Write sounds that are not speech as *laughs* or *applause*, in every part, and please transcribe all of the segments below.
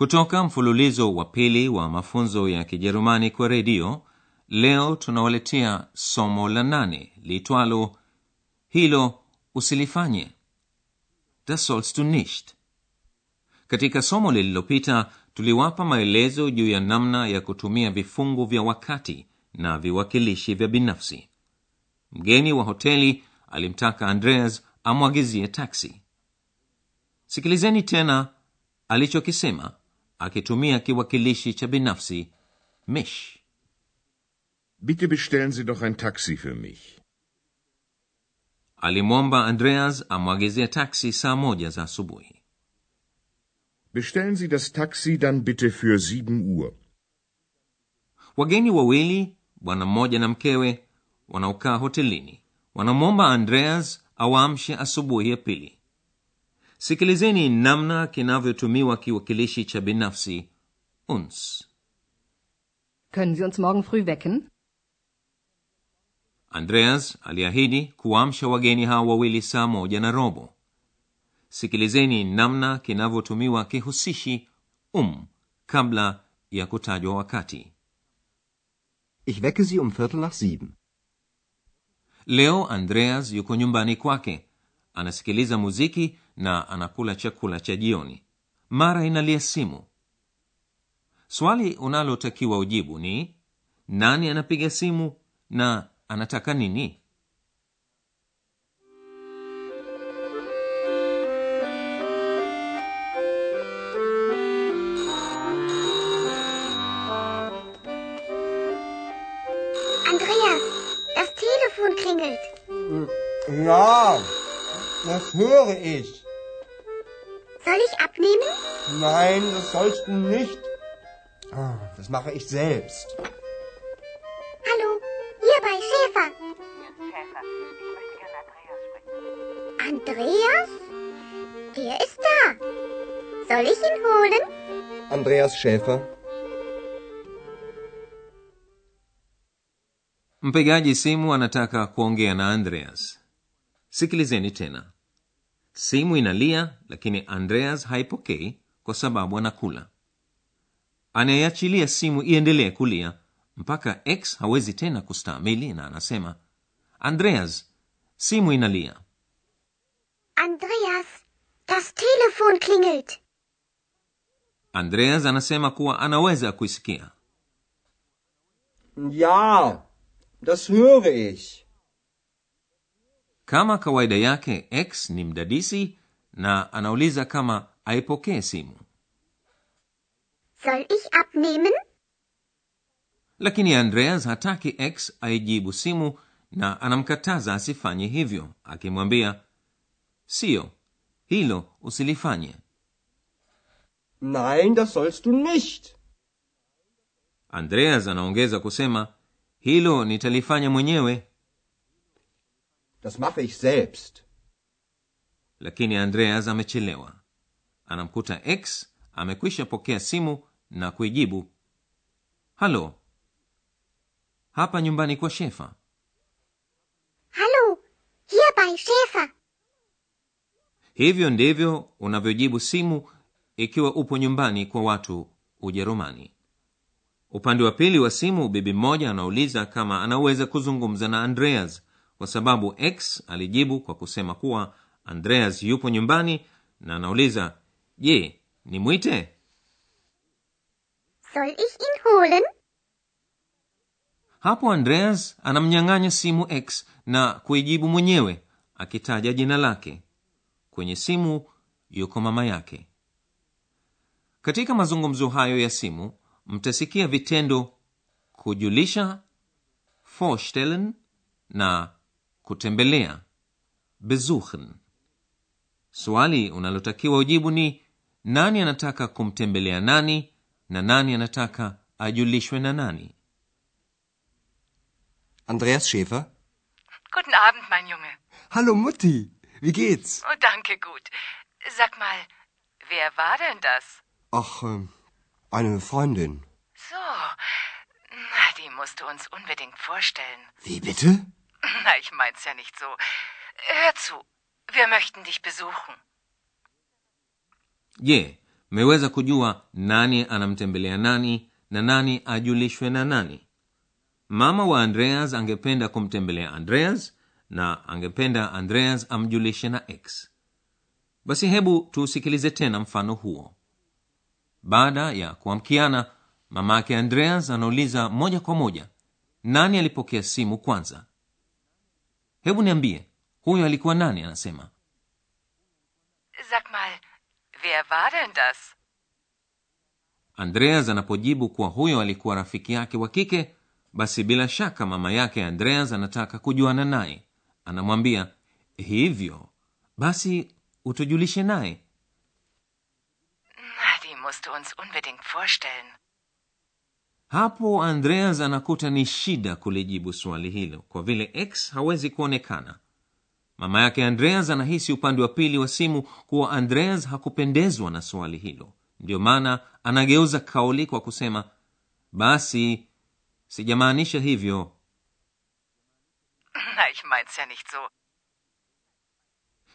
kutoka mfululizo wa pili wa mafunzo ya kijerumani kwa redio leo tunawaletea somo la nane liitwalo hilo usilifanye. Das sollst du nicht. Katika somo lililopita tuliwapa maelezo juu ya namna ya kutumia vifungu vya wakati na viwakilishi vya binafsi. Mgeni wa hoteli alimtaka andreas amwagizie taksi. Sikilizeni tena alichokisema akitumia kiwakilishi cha binafsi mich Bitte bestellen Sie doch ein Taxi für mich. alimwomba andreas amwagizie taksi saa moja za asubuhi Bestellen Sie das Taxi dann bitte für 7 Uhr. wageni wawili bwana mmoja na mkewe wanaokaa hotelini wanamwomba andreas awaamshe asubuhi ya pili sikilizeni namna kinavyotumiwa kiwakilishi cha binafsi uns Können Sie uns morgen früh wecken? andreas aliahidi kuamsha wageni hao wawili saa moja na robo sikilizeni namna kinavyotumiwa kihusishi um kabla ya kutajwa wakati Ich wecke Sie um Viertel nach sieben. leo andreas yuko nyumbani kwake anasikiliza muziki na anakula chakula cha jioni mara inalia simu swali unalotakiwa ujibu ni nani anapiga simu na anataka nini Andreas, das Telefon klingelt. Ja, das höre ich. Ich abnehmen? Nein, das sollst du nicht. Ah, Das mache ich selbst. Hallo, hier bei Schäfer. Andreas? Der ist da. Soll ich ihn holen? Andreas Schäfer. mpigaji simu anataka kuongea na andreas sikilizeni tena simu inalia lakini andreas haipokei kwa sababu anakula anayeachilia simu iendelee kulia mpaka x hawezi tena kustaamili na anasema andreas simu inalia Andreas, das Telefon klingelt. andreas anasema kuwa anaweza kuisikia Ja, das höre ich. Kama kawaida yake x ni mdadisi na anauliza kama aipokee simu Soll ich abnehmen? lakini andreas hataki x aijibu simu na anamkataza asifanye hivyo akimwambia siyo hilo usilifanye Nein, das sollst du nicht. andreas anaongeza kusema hilo nitalifanya mwenyewe Das mache ich selbst. lakini andreas amechelewa. Anamkuta x amekwisha pokea simu na kuijibu. Halo? Hapa nyumbani kwa shefa. Halo, hier bei Schäfer. hivyo ndivyo unavyojibu simu ikiwa upo nyumbani kwa watu ujerumani. Upande wa pili wa simu bibi mmoja anauliza kama anaweza kuzungumza na andreas kwa sababu x alijibu kwa kusema kuwa andreas yupo nyumbani na anauliza je nimwite? Soll ich ihn holen? hapo andreas anamnyang'anya simu x na kuijibu mwenyewe akitaja jina lake. Kwenye simu yuko mama yake. Katika mazungumzo hayo ya simu mtasikia vitendo kujulisha forstellen na kutembelea besuchen swali unalotakiwa ujibu ni nani anataka kumtembelea nani na nani anataka ajulishwe na nani Andreas Schäfer? Guten Abend, mein Junge. Hallo Mutti, wie geht's? Oh, danke gut. Sag mal, wer war denn das? Ach, ähm, eine Freundin. So, na, die musst du uns unbedingt vorstellen. Wie bitte? *laughs* Na, ich mein's ja nicht so. Hör zu, wir möchten dich besuchen. je mmeweza kujua nani anamtembelea nani na nani ajulishwe na nani mama wa andreas angependa kumtembelea andreas na angependa andreas amjulishe na x basi hebu tusikilize tena mfano huo baada ya kuamkiana mama yake andreas anauliza moja kwa moja nani alipokea simu kwanza hebu niambie huyo alikuwa nani anasema Sag mal, wer war denn das? andreas anapojibu kuwa huyo alikuwa rafiki yake wa kike basi bila shaka mama yake andreas anataka kujuana naye anamwambia hivyo basi utujulishe naye Na, die musst du uns unbedingt vorstellen. Hapo andreas anakuta ni shida kulijibu swali hilo kwa vile x hawezi kuonekana. Mama yake andreas anahisi upande wa pili wa simu kuwa andreas hakupendezwa na swali hilo. Ndiyo maana anageuza kauli kwa kusema basi sijamaanisha hivyo. Na, ich mein's ja nicht so.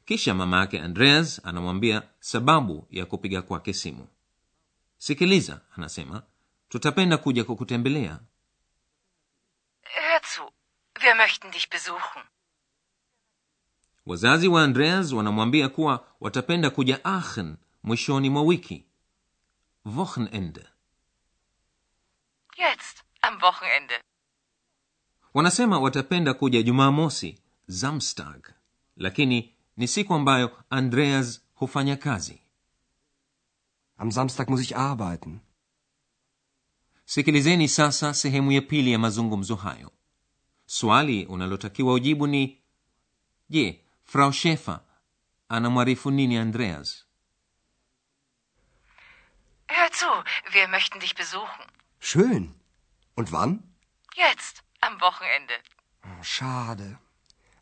kisha mama yake andreas anamwambia sababu ya kupiga kwake simu. Sikiliza anasema tutapenda kuja kukutembelea Hör zu, wir möchten dich besuchen. wazazi wa andreas wanamwambia kuwa watapenda kuja aachen mwishoni mwa wiki wochenende Jetzt, am Wochenende. wanasema watapenda kuja jumamosi zamstag lakini ni siku ambayo andreas hufanya kazi Am Samstag muss ich arbeiten. Sikilizeni sasa sehemu ya pili ya mazungumzo hayo swali unalotakiwa ujibu ni je frau shefer anamwarifu nini andreas Hör zu, wir möchten dich besuchen. Schön. Und wann? Jetzt, am Wochenende. Oh, schade.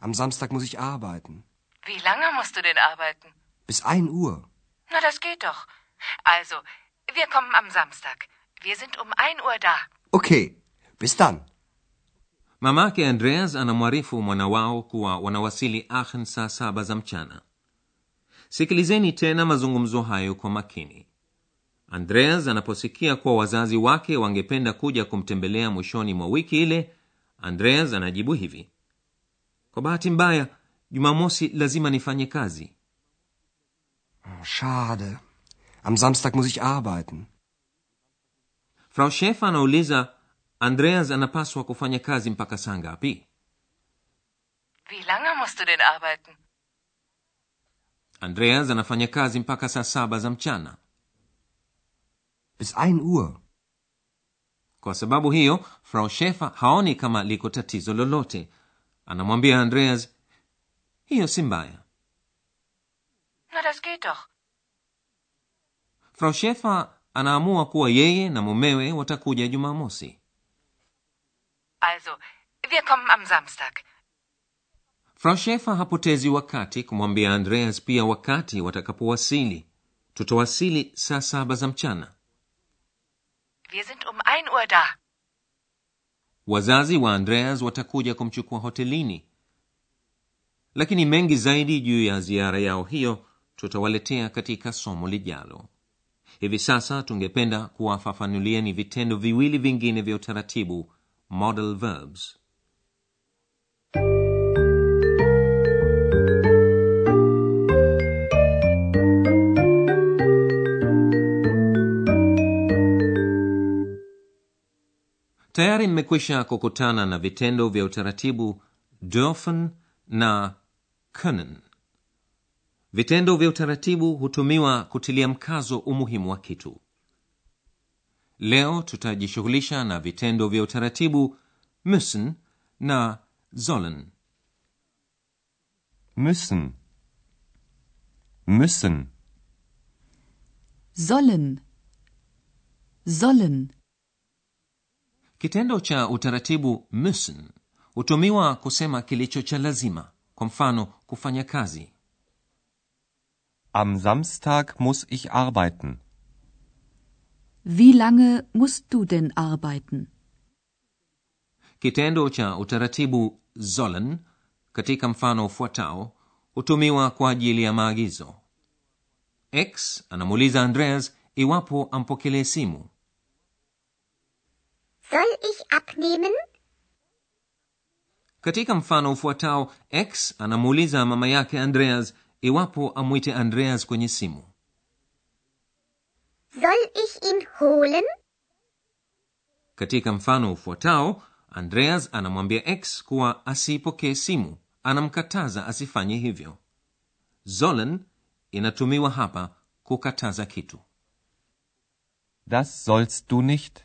Am Samstag muss ich arbeiten. Wie lange musst du denn arbeiten? Bis 1 Uhr. Na, das geht doch. Also, wir kommen am Samstag. Wir sind um ein Uhr da. Okay. Bis dann. mamake andreas anamwarifu mwana wao kuwa wanawasili aachen saa saba za mchana sikilizeni tena mazungumzo hayo kwa makini andreas anaposikia kuwa wazazi wake wangependa kuja kumtembelea mwishoni mwa wiki ile andreas anajibu hivi kwa bahati mbaya jumamosi lazima nifanye kazi Oh, schade. Am Samstag muss ich arbeiten. Frau shefa anauliza andreas anapaswa kufanya kazi mpaka saa ngapi Wie lange musst du denn arbeiten? andreas anafanya kazi mpaka saa saba za mchana Bis ein Uhr. kwa sababu hiyo frau shefa haoni kama liko tatizo lolote anamwambia andreas hiyo si mbaya Na, das geht doch. frau shefer anaamua kuwa yeye na mumewe watakuja jumamosi. Also, wir kommen am Samstag. frau hapotezi wakati kumwambia andreas pia wakati watakapowasili. Tutawasili saa saba za mchana. Wir sind um ein Uhr da. wazazi wa andreas watakuja kumchukua hotelini. Lakini mengi zaidi juu ya ziara yao hiyo tutawaletea katika somo lijalo hivi sasa tungependa kuwafafanulieni vitendo viwili vingine vya utaratibu model verbs. Tayari mmekwisha kukutana na vitendo vya utaratibu dürfen na können vitendo vya utaratibu hutumiwa kutilia mkazo umuhimu wa kitu. Leo tutajishughulisha na vitendo vya utaratibu müssen na sollen. Müssen. Müssen. sollen, sollen, kitendo cha utaratibu müssen hutumiwa kusema kilicho cha lazima kwa mfano kufanya kazi Am Samstag muss ich arbeiten. wie lange musst du denn arbeiten? kitendo cha utaratibu sollen katika mfano ufuatao hutumiwa kwa ajili ya maagizo x anamuuliza andreas iwapo ampokelee simu Soll ich abnehmen? katika mfano ufuatao x anamuuliza mama yake andreas iwapo amwite andreas kwenye simu Soll ich ihn holen? katika mfano ufuatao andreas anamwambia x kuwa asiipokee simu anamkataza asifanye hivyo sollen inatumiwa hapa kukataza kitu Das sollst du nicht.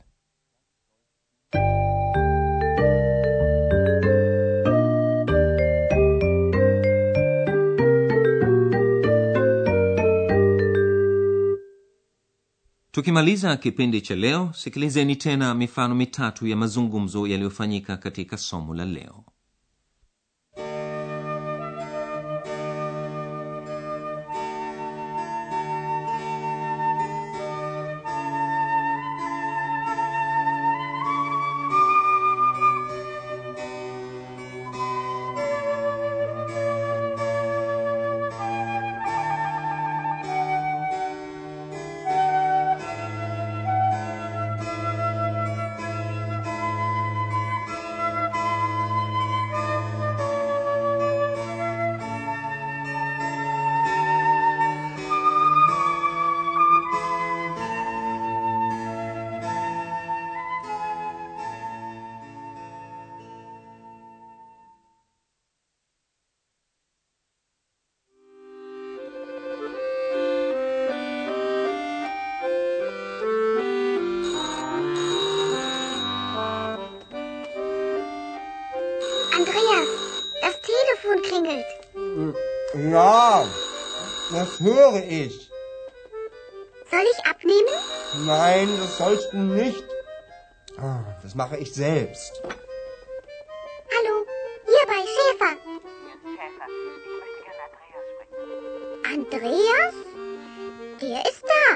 Tukimaliza kipindi cha leo sikilizeni tena mifano mitatu ya mazungumzo yaliyofanyika katika somo la leo höre ich. Soll ich abnehmen? Nein, das sollst du nicht. Ah, Das mache ich selbst. Hallo, hier bei Schäfer. Schäfer, ich möchte gerne Andreas sprechen. Andreas? Der ist da.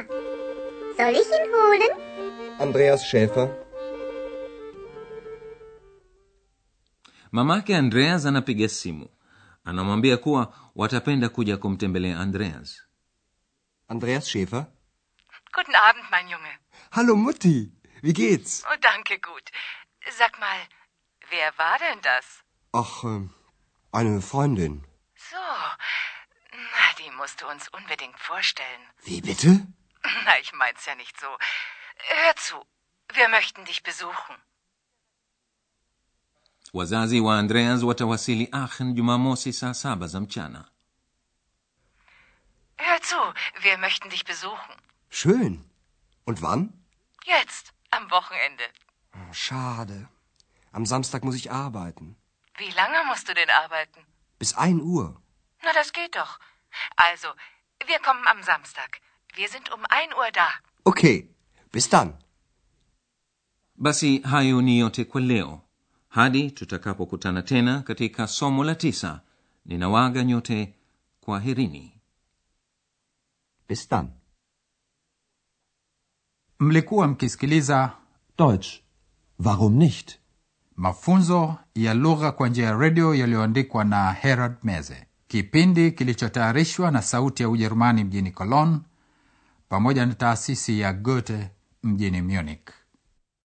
Soll ich ihn holen? Andreas Schäfer. mamake andreas anapiga simu anamwambia kuwa watapenda kuja kumtembelea andreas Andreas Schäfer. Guten Abend, mein Junge. Hallo Mutti, wie geht's? Oh, danke, gut. Sag mal, wer war denn das? Ach, ähm, eine Freundin. So, na, die musst du uns unbedingt vorstellen. Wie bitte? *laughs* Na, ich mein's ja nicht so. Hör zu, wir möchten dich besuchen. Wazazi wa andreas watawasili aachen jumamosi saa saba za mchana Hör zu, wir möchten dich besuchen. Schön. Und wann? Jetzt, am Wochenende. Oh, Schade. Am Samstag muss ich arbeiten. Wie lange musst du denn arbeiten? Bis 1 Uhr. Na, das geht doch. Also, wir kommen am Samstag. Wir sind um ein Uhr da. Okay, bis dann. basi hayo ni yote kwa leo hadi tutakapokutana tena katika somo la tisa ninawaga nyote kwa herini Bis dann. mlikuwa mkisikiliza Deutsch. Warum nicht? mafunzo ya lugha kwa njia ya redio yaliyoandikwa na herald meze kipindi kilichotayarishwa na sauti ya ujerumani mjini cologne pamoja na taasisi ya goethe mjini munich